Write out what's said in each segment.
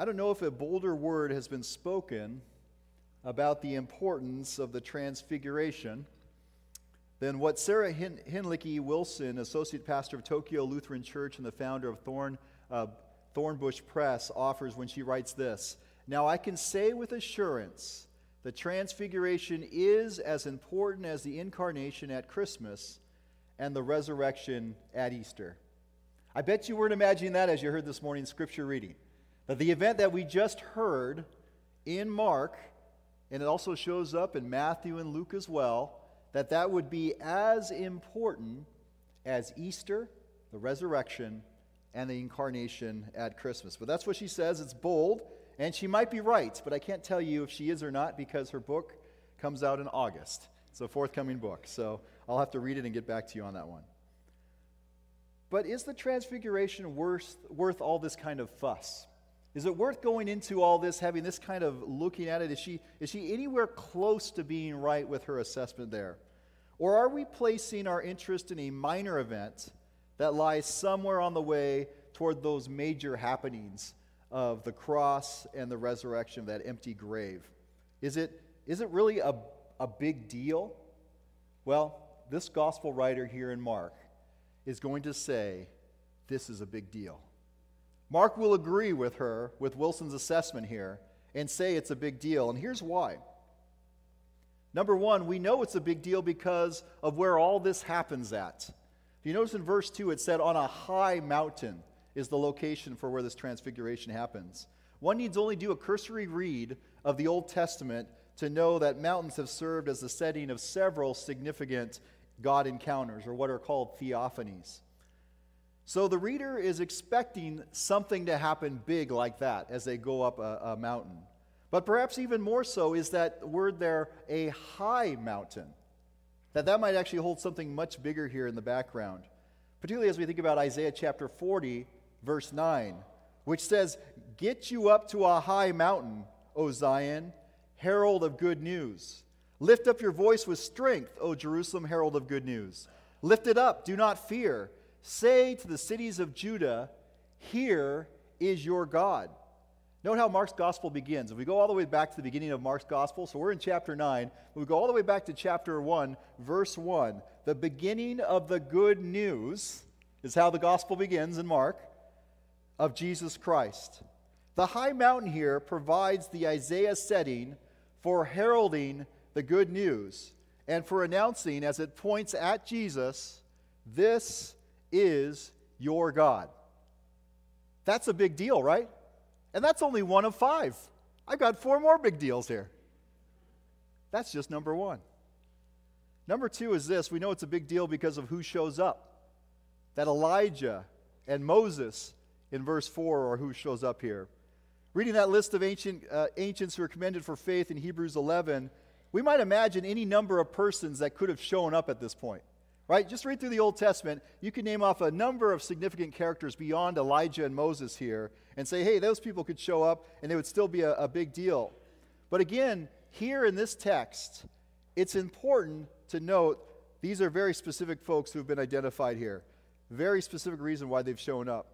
I don't know if a bolder word has been spoken about the importance of the transfiguration than what Sarah Hin- Hinlicky Wilson, associate pastor of Tokyo Lutheran Church and the founder of Thorn, uh, Thornbush Press, offers when she writes this Now I can say with assurance the transfiguration is as important as the incarnation at Christmas and the resurrection at Easter. I bet you weren't imagining that as you heard this morning's scripture reading. That the event that we just heard in Mark, and it also shows up in Matthew and Luke as well, that that would be as important as Easter, the resurrection, and the incarnation at Christmas. But that's what she says. It's bold, and she might be right, but I can't tell you if she is or not because her book comes out in August. It's a forthcoming book, so I'll have to read it and get back to you on that one. But is the transfiguration worth, worth all this kind of fuss? Is it worth going into all this, having this kind of looking at it? Is she, is she anywhere close to being right with her assessment there? Or are we placing our interest in a minor event that lies somewhere on the way toward those major happenings of the cross and the resurrection of that empty grave? Is it, is it really a, a big deal? Well, this gospel writer here in Mark is going to say this is a big deal. Mark will agree with her, with Wilson's assessment here, and say it's a big deal. And here's why. Number one, we know it's a big deal because of where all this happens at. If you notice in verse 2, it said, On a high mountain is the location for where this transfiguration happens. One needs only do a cursory read of the Old Testament to know that mountains have served as the setting of several significant God encounters, or what are called theophanies. So the reader is expecting something to happen big like that as they go up a, a mountain. But perhaps even more so is that word there, a high mountain. That that might actually hold something much bigger here in the background. Particularly as we think about Isaiah chapter 40, verse 9, which says, Get you up to a high mountain, O Zion, herald of good news. Lift up your voice with strength, O Jerusalem, herald of good news. Lift it up, do not fear. Say to the cities of Judah, Here is your God. Note how Mark's gospel begins. If we go all the way back to the beginning of Mark's gospel, so we're in chapter 9, we go all the way back to chapter 1, verse 1. The beginning of the good news is how the gospel begins in Mark of Jesus Christ. The high mountain here provides the Isaiah setting for heralding the good news and for announcing, as it points at Jesus, this is your God. That's a big deal, right? And that's only one of five. I've got four more big deals here. That's just number one. Number two is this we know it's a big deal because of who shows up. That Elijah and Moses in verse 4 are who shows up here. Reading that list of ancient, uh, ancients who are commended for faith in Hebrews 11, we might imagine any number of persons that could have shown up at this point. Right? Just read through the Old Testament. You can name off a number of significant characters beyond Elijah and Moses here and say, hey, those people could show up and they would still be a, a big deal. But again, here in this text, it's important to note these are very specific folks who have been identified here. Very specific reason why they've shown up.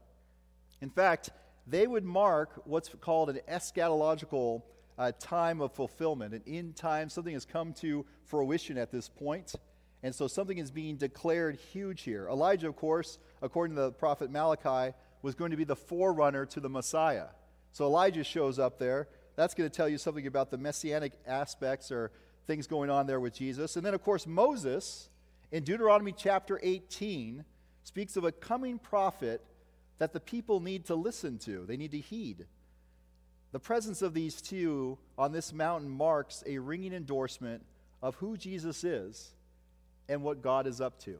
In fact, they would mark what's called an eschatological uh, time of fulfillment, an end time. Something has come to fruition at this point. And so something is being declared huge here. Elijah, of course, according to the prophet Malachi, was going to be the forerunner to the Messiah. So Elijah shows up there. That's going to tell you something about the messianic aspects or things going on there with Jesus. And then, of course, Moses in Deuteronomy chapter 18 speaks of a coming prophet that the people need to listen to, they need to heed. The presence of these two on this mountain marks a ringing endorsement of who Jesus is and what God is up to.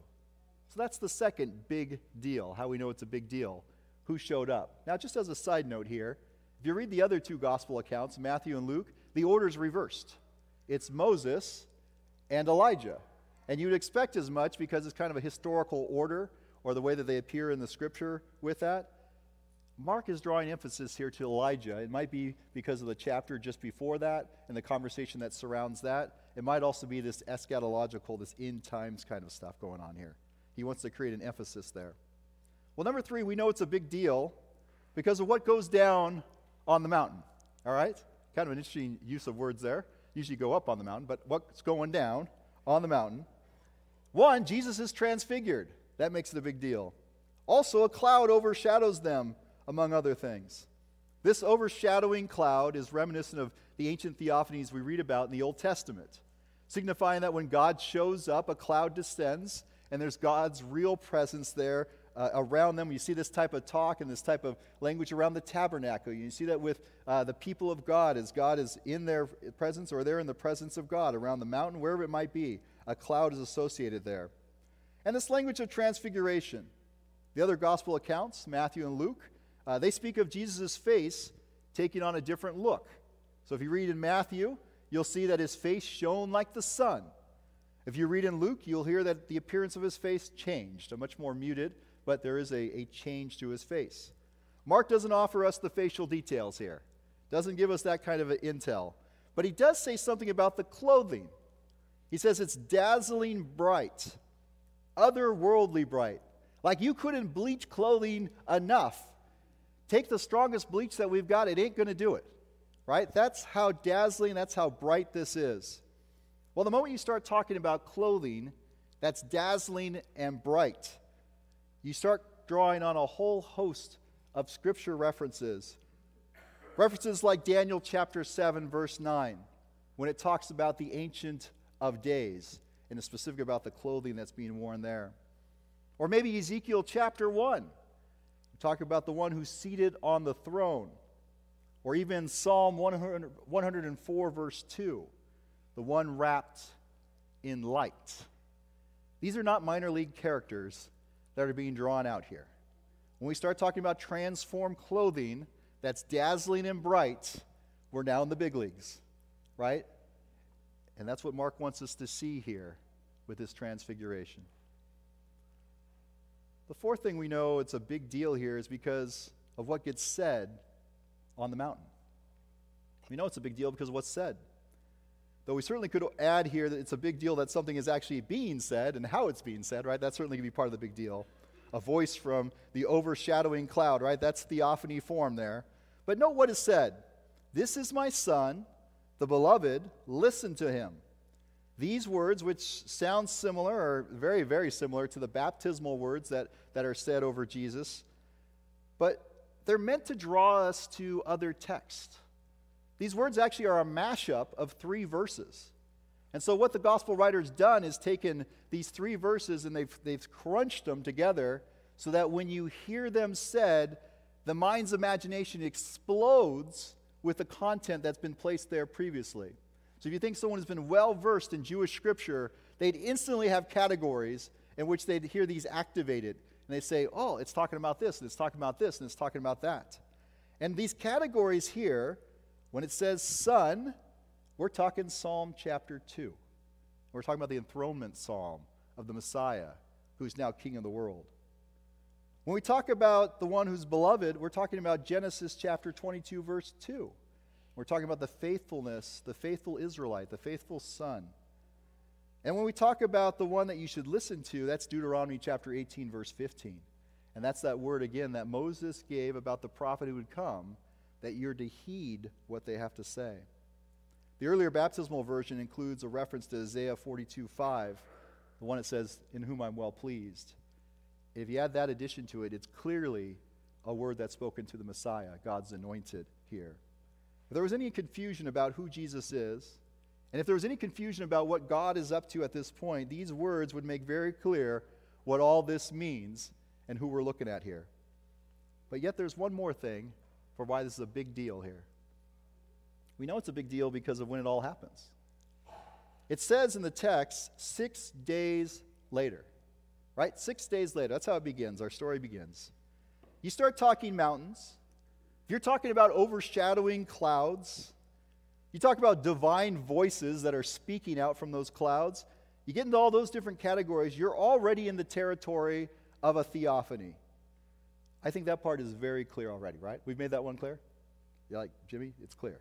So that's the second big deal, how we know it's a big deal. Who showed up? Now, just as a side note here, if you read the other two gospel accounts, Matthew and Luke, the order's reversed. It's Moses and Elijah. And you'd expect as much because it's kind of a historical order or the way that they appear in the scripture with that. Mark is drawing emphasis here to Elijah. It might be because of the chapter just before that and the conversation that surrounds that. It might also be this eschatological, this end times kind of stuff going on here. He wants to create an emphasis there. Well, number three, we know it's a big deal because of what goes down on the mountain. All right? Kind of an interesting use of words there. Usually go up on the mountain, but what's going down on the mountain? One, Jesus is transfigured. That makes it a big deal. Also, a cloud overshadows them, among other things. This overshadowing cloud is reminiscent of the ancient theophanies we read about in the Old Testament, signifying that when God shows up, a cloud descends, and there's God's real presence there uh, around them. You see this type of talk and this type of language around the tabernacle. You see that with uh, the people of God as God is in their presence or they're in the presence of God around the mountain, wherever it might be. A cloud is associated there. And this language of transfiguration. The other gospel accounts, Matthew and Luke, uh, they speak of Jesus' face taking on a different look. So if you read in Matthew, you'll see that his face shone like the sun. If you read in Luke, you'll hear that the appearance of his face changed, a much more muted, but there is a, a change to his face. Mark doesn't offer us the facial details here, doesn't give us that kind of intel. But he does say something about the clothing. He says it's dazzling bright, otherworldly bright. Like you couldn't bleach clothing enough. Take the strongest bleach that we've got, it ain't going to do it. Right? That's how dazzling, that's how bright this is. Well, the moment you start talking about clothing that's dazzling and bright, you start drawing on a whole host of scripture references. References like Daniel chapter 7, verse 9, when it talks about the Ancient of Days, and specific about the clothing that's being worn there. Or maybe Ezekiel chapter 1, talk about the one who's seated on the throne. Or even Psalm 100, 104, verse 2, the one wrapped in light. These are not minor league characters that are being drawn out here. When we start talking about transformed clothing that's dazzling and bright, we're now in the big leagues, right? And that's what Mark wants us to see here with this transfiguration. The fourth thing we know it's a big deal here is because of what gets said on the mountain. We know it's a big deal because of what's said. Though we certainly could add here that it's a big deal that something is actually being said and how it's being said, right? That's certainly going to be part of the big deal. A voice from the overshadowing cloud, right? That's theophany form there. But note what is said This is my son, the beloved, listen to him. These words, which sound similar, are very, very similar to the baptismal words that, that are said over Jesus, but they're meant to draw us to other texts. These words actually are a mashup of three verses. And so, what the gospel writer's done is taken these three verses and they've, they've crunched them together so that when you hear them said, the mind's imagination explodes with the content that's been placed there previously. So, if you think someone has been well versed in Jewish scripture, they'd instantly have categories in which they'd hear these activated. And they say, oh, it's talking about this, and it's talking about this, and it's talking about that. And these categories here when it says son, we're talking Psalm chapter 2. We're talking about the enthronement psalm of the Messiah, who's now king of the world. When we talk about the one who's beloved, we're talking about Genesis chapter 22, verse 2. We're talking about the faithfulness, the faithful Israelite, the faithful son. And when we talk about the one that you should listen to, that's Deuteronomy chapter 18, verse 15. And that's that word again that Moses gave about the prophet who would come that you're to heed what they have to say. The earlier baptismal version includes a reference to Isaiah 42 5, the one that says, In whom I'm well pleased. If you add that addition to it, it's clearly a word that's spoken to the Messiah, God's anointed here. If there was any confusion about who Jesus is, and if there was any confusion about what God is up to at this point, these words would make very clear what all this means and who we're looking at here. But yet, there's one more thing for why this is a big deal here. We know it's a big deal because of when it all happens. It says in the text, six days later, right? Six days later. That's how it begins. Our story begins. You start talking mountains. If you're talking about overshadowing clouds, you talk about divine voices that are speaking out from those clouds. You get into all those different categories, you're already in the territory of a theophany. I think that part is very clear already, right? We've made that one clear? You're like, Jimmy, it's clear.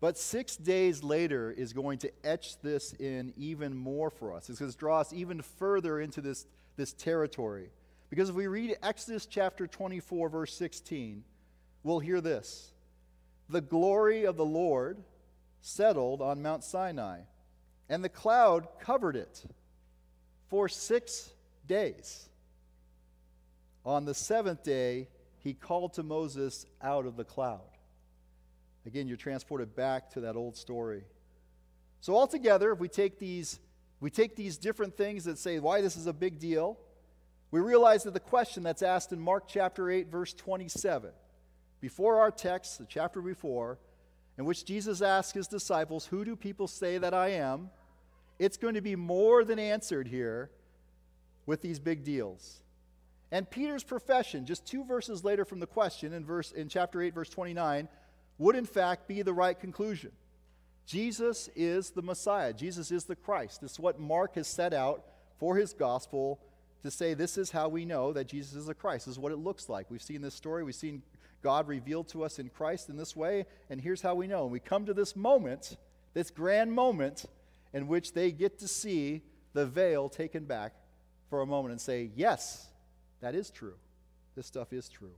But six days later is going to etch this in even more for us. It's going to draw us even further into this, this territory. Because if we read Exodus chapter 24, verse 16, we'll hear this the glory of the Lord settled on Mount Sinai, and the cloud covered it for six days. On the seventh day, he called to Moses out of the cloud. Again, you're transported back to that old story. So altogether, if we take these, we take these different things that say why this is a big deal, we realize that the question that's asked in Mark chapter 8, verse 27, before our text, the chapter before, in which Jesus asked his disciples, Who do people say that I am? It's going to be more than answered here with these big deals. And Peter's profession, just two verses later from the question in, verse, in chapter 8, verse 29, would in fact be the right conclusion. Jesus is the Messiah. Jesus is the Christ. Is what Mark has set out for his gospel to say this is how we know that Jesus is the Christ. This is what it looks like. We've seen this story. We've seen God revealed to us in Christ in this way, and here's how we know. And we come to this moment, this grand moment, in which they get to see the veil taken back for a moment and say, Yes, that is true. This stuff is true.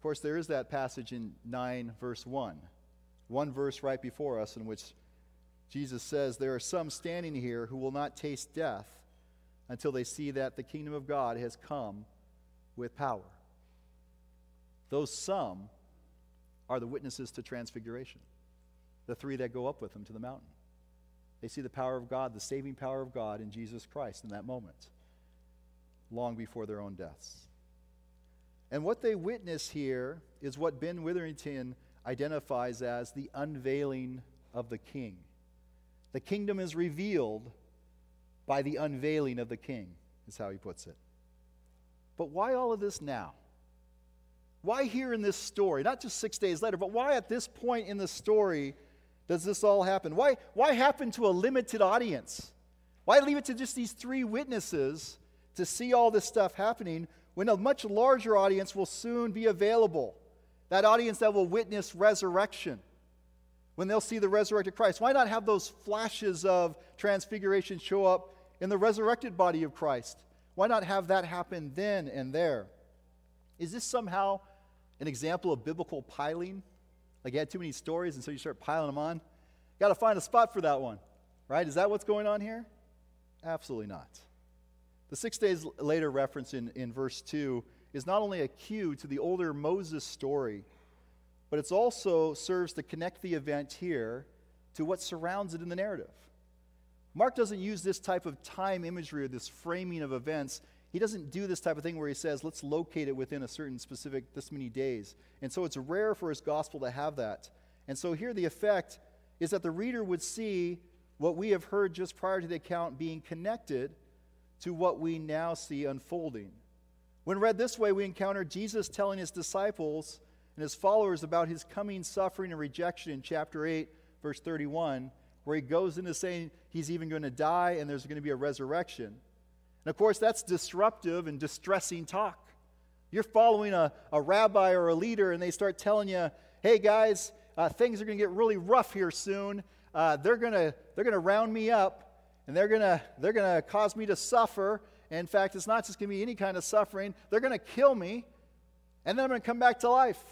Of course, there is that passage in 9, verse 1, one verse right before us, in which Jesus says, There are some standing here who will not taste death until they see that the kingdom of God has come with power. Those some are the witnesses to transfiguration, the three that go up with him to the mountain. They see the power of God, the saving power of God in Jesus Christ in that moment, long before their own deaths. And what they witness here is what Ben Witherington identifies as the unveiling of the king. The kingdom is revealed by the unveiling of the king, is how he puts it. But why all of this now? Why here in this story? Not just six days later, but why at this point in the story does this all happen? Why, why happen to a limited audience? Why leave it to just these three witnesses to see all this stuff happening when a much larger audience will soon be available. That audience that will witness resurrection, when they'll see the resurrected Christ. Why not have those flashes of transfiguration show up in the resurrected body of Christ? Why not have that happen then and there? Is this somehow an example of biblical piling? Like you had too many stories and so you start piling them on? Got to find a spot for that one, right? Is that what's going on here? Absolutely not. The six days later reference in, in verse 2 is not only a cue to the older Moses story, but it also serves to connect the event here to what surrounds it in the narrative. Mark doesn't use this type of time imagery or this framing of events. He doesn't do this type of thing where he says, let's locate it within a certain specific, this many days. And so it's rare for his gospel to have that. And so here the effect is that the reader would see what we have heard just prior to the account being connected to what we now see unfolding. When read this way, we encounter Jesus telling his disciples and his followers about his coming suffering and rejection in chapter 8, verse 31, where he goes into saying he's even going to die and there's going to be a resurrection. And of course, that's disruptive and distressing talk. You're following a, a rabbi or a leader, and they start telling you, hey guys, uh, things are going to get really rough here soon. Uh, they're going to they're to round me up and they're going to they're going to cause me to suffer. In fact, it's not just going to be any kind of suffering. They're going to kill me, and then I'm going to come back to life.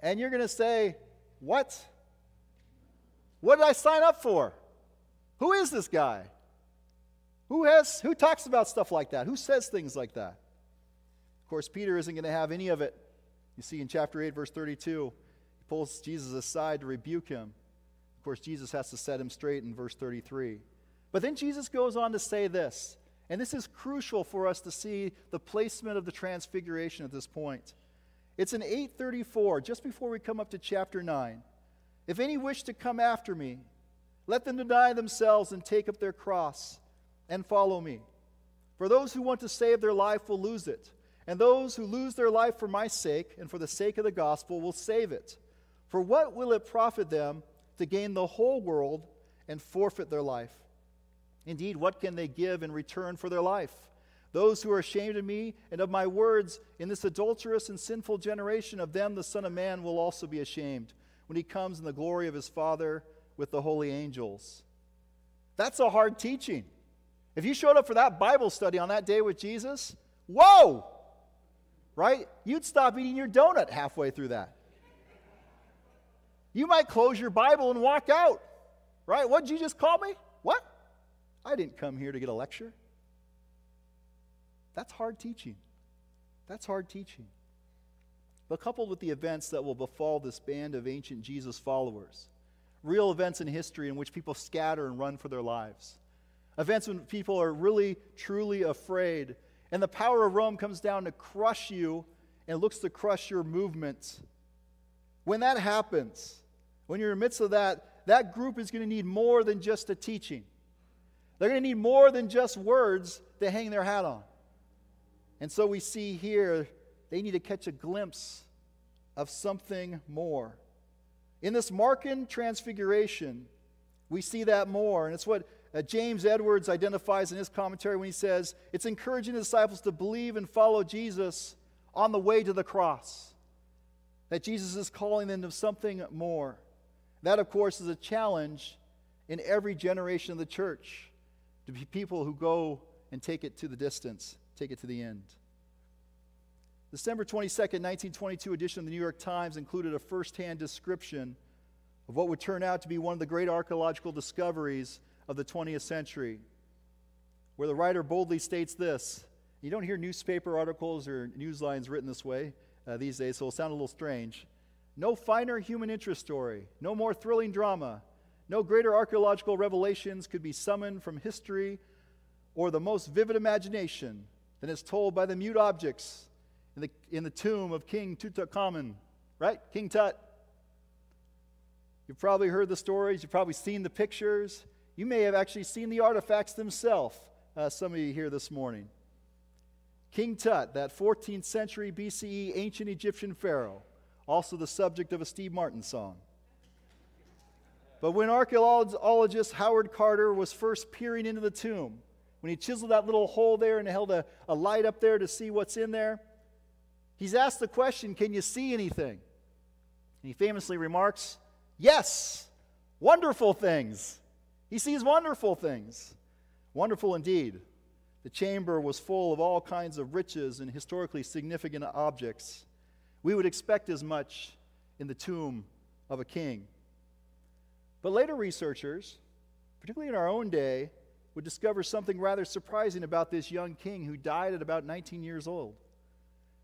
And you're going to say, "What? What did I sign up for? Who is this guy? Who has who talks about stuff like that? Who says things like that?" Of course, Peter isn't going to have any of it. You see in chapter 8 verse 32, he pulls Jesus aside to rebuke him Of course, Jesus has to set him straight in verse 33. But then Jesus goes on to say this, and this is crucial for us to see the placement of the transfiguration at this point. It's in 834, just before we come up to chapter 9. If any wish to come after me, let them deny themselves and take up their cross and follow me. For those who want to save their life will lose it, and those who lose their life for my sake and for the sake of the gospel will save it. For what will it profit them to gain the whole world and forfeit their life. Indeed, what can they give in return for their life? Those who are ashamed of me and of my words in this adulterous and sinful generation, of them the Son of Man will also be ashamed when he comes in the glory of his Father with the holy angels. That's a hard teaching. If you showed up for that Bible study on that day with Jesus, whoa! right? You'd stop eating your donut halfway through that. You might close your Bible and walk out, right? What did you just call me? What? I didn't come here to get a lecture. That's hard teaching. That's hard teaching. But coupled with the events that will befall this band of ancient Jesus followers, real events in history in which people scatter and run for their lives, events when people are really, truly afraid, and the power of Rome comes down to crush you and looks to crush your movement. When that happens, when you're in the midst of that, that group is going to need more than just a teaching. They're going to need more than just words to hang their hat on. And so we see here they need to catch a glimpse of something more. In this Markan transfiguration, we see that more. And it's what uh, James Edwards identifies in his commentary when he says it's encouraging the disciples to believe and follow Jesus on the way to the cross. That Jesus is calling them to something more. That, of course, is a challenge in every generation of the church to be people who go and take it to the distance, take it to the end. December 22nd, 1922 edition of the New York Times included a first-hand description of what would turn out to be one of the great archaeological discoveries of the 20th century, where the writer boldly states this. You don't hear newspaper articles or news lines written this way uh, these days, so it'll sound a little strange. No finer human interest story, no more thrilling drama, no greater archaeological revelations could be summoned from history or the most vivid imagination than is told by the mute objects in the, in the tomb of King Tutankhamun, right? King Tut. You've probably heard the stories, you've probably seen the pictures. You may have actually seen the artifacts themselves, uh, some of you here this morning. King Tut, that 14th century BCE ancient Egyptian pharaoh, also the subject of a Steve Martin song. But when archaeologist Howard Carter was first peering into the tomb, when he chiseled that little hole there and held a, a light up there to see what's in there, He's asked the question, Can you see anything? And he famously remarks, Yes, wonderful things. He sees wonderful things. Wonderful indeed. The chamber was full of all kinds of riches and historically significant objects. We would expect as much in the tomb of a king. But later researchers, particularly in our own day, would discover something rather surprising about this young king who died at about 19 years old.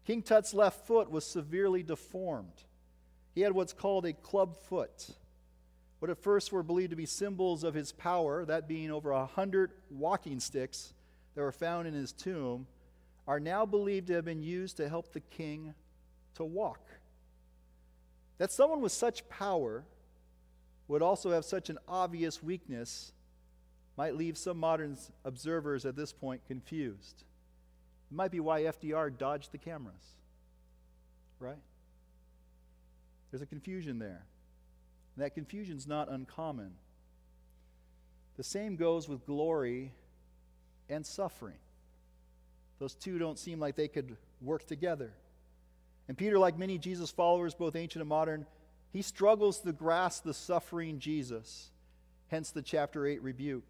King Tut's left foot was severely deformed. He had what's called a club foot. What at first were believed to be symbols of his power, that being over a hundred walking sticks that were found in his tomb, are now believed to have been used to help the king to walk. That someone with such power would also have such an obvious weakness might leave some modern observers at this point confused. It might be why FDR dodged the cameras, right? There's a confusion there. And that confusion's not uncommon. The same goes with glory and suffering. Those two don't seem like they could work together. And Peter, like many Jesus followers, both ancient and modern, he struggles to grasp the suffering Jesus, hence the chapter 8 rebuke,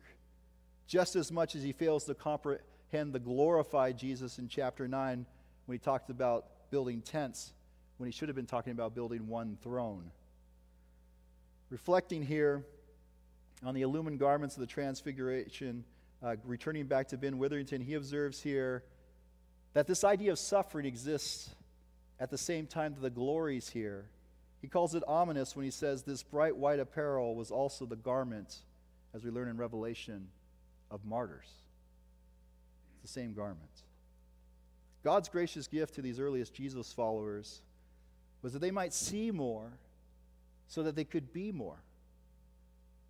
just as much as he fails to comprehend the glorified Jesus in chapter 9 when he talked about building tents, when he should have been talking about building one throne. Reflecting here on the illumined garments of the Transfiguration, uh, returning back to Ben Witherington, he observes here that this idea of suffering exists at the same time that the glories here. He calls it ominous when he says this bright white apparel was also the garment, as we learn in Revelation, of martyrs It's the same garment. God's gracious gift to these earliest Jesus followers was that they might see more so that they could be more.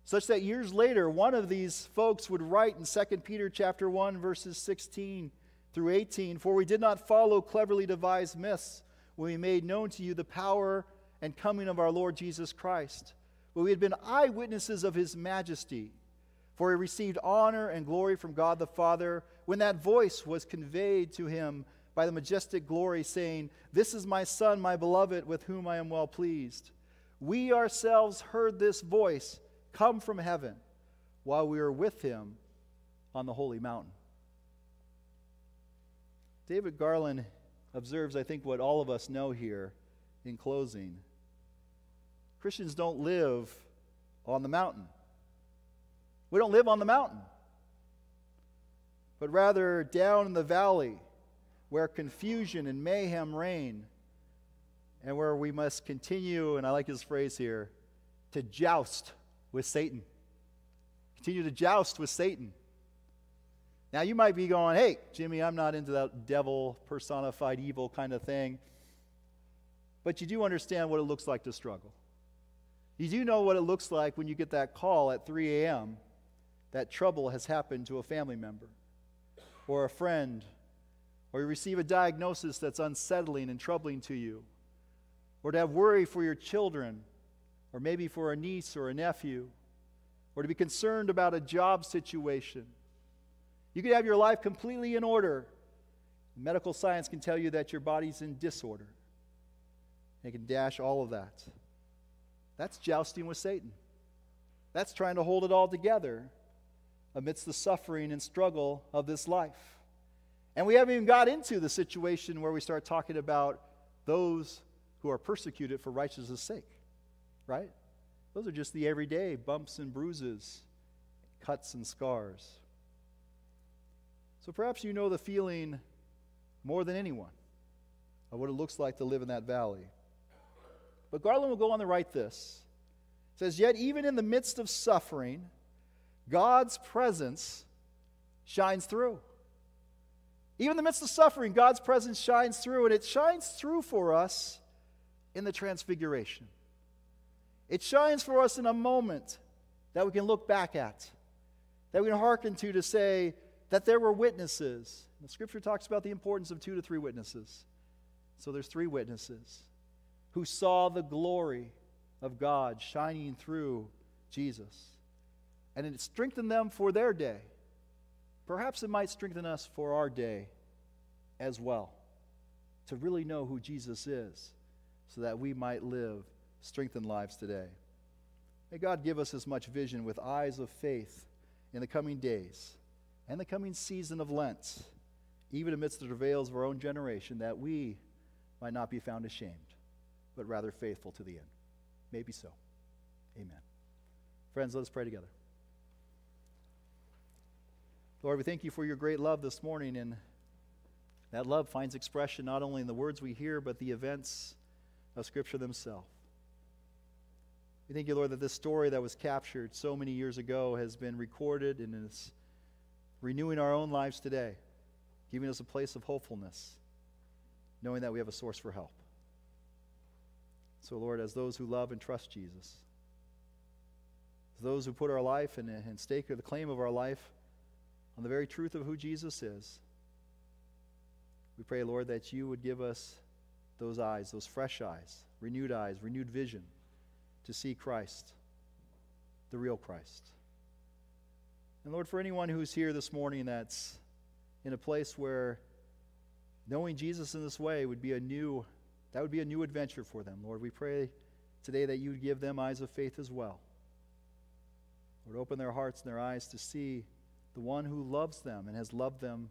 Such that years later, one of these folks would write in 2 Peter chapter 1, verses 16 through 18, For we did not follow cleverly devised myths when we made known to you the power and coming of our Lord Jesus Christ, but we had been eyewitnesses of his majesty. For he received honor and glory from God the Father when that voice was conveyed to him by the majestic glory, saying, This is my Son, my beloved, with whom I am well pleased. We ourselves heard this voice come from heaven while we were with him on the holy mountain. David Garland observes, I think, what all of us know here in closing. Christians don't live on the mountain. We don't live on the mountain, but rather down in the valley where confusion and mayhem reign and where we must continue, and I like his phrase here, to joust with Satan. Continue to joust with Satan. Now, you might be going, hey, Jimmy, I'm not into that devil personified evil kind of thing. But you do understand what it looks like to struggle. You do know what it looks like when you get that call at 3 a.m. that trouble has happened to a family member or a friend, or you receive a diagnosis that's unsettling and troubling to you, or to have worry for your children, or maybe for a niece or a nephew, or to be concerned about a job situation you could have your life completely in order. Medical science can tell you that your body's in disorder. They can dash all of that. That's jousting with Satan. That's trying to hold it all together amidst the suffering and struggle of this life. And we haven't even got into the situation where we start talking about those who are persecuted for righteousness' sake, right? Those are just the everyday bumps and bruises, cuts and scars. So perhaps you know the feeling more than anyone of what it looks like to live in that valley. But Garland will go on to write this. It says, Yet even in the midst of suffering, God's presence shines through. Even in the midst of suffering, God's presence shines through, and it shines through for us in the transfiguration. It shines for us in a moment that we can look back at, that we can hearken to to say, that there were witnesses. The scripture talks about the importance of two to three witnesses. So there's three witnesses who saw the glory of God shining through Jesus. And it strengthened them for their day. Perhaps it might strengthen us for our day as well to really know who Jesus is so that we might live strengthened lives today. May God give us as much vision with eyes of faith in the coming days and the coming season of Lent, even amidst the travails of our own generation, that we might not be found ashamed, but rather faithful to the end. Maybe so. Amen. Friends, let us pray together. Lord, we thank you for your great love this morning, and that love finds expression not only in the words we hear, but the events of Scripture themselves. We thank you, Lord, that this story that was captured so many years ago has been recorded and is renewing our own lives today, giving us a place of hopefulness, knowing that we have a source for help. So, Lord, as those who love and trust Jesus, as those who put our life and, and stake the claim of our life on the very truth of who Jesus is, we pray, Lord, that you would give us those eyes, those fresh eyes, renewed eyes, renewed vision to see Christ, the real Christ. And Lord, for anyone who's here this morning that's in a place where knowing Jesus in this way would be a new that would be a new adventure for them. Lord, we pray today that you would give them eyes of faith as well. Lord, open their hearts and their eyes to see the one who loves them and has loved them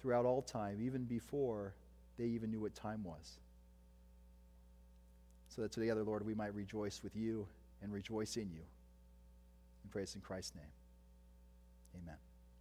throughout all time, even before they even knew what time was. So that together, Lord, we might rejoice with you and rejoice in you. And praise in Christ's name. Amen.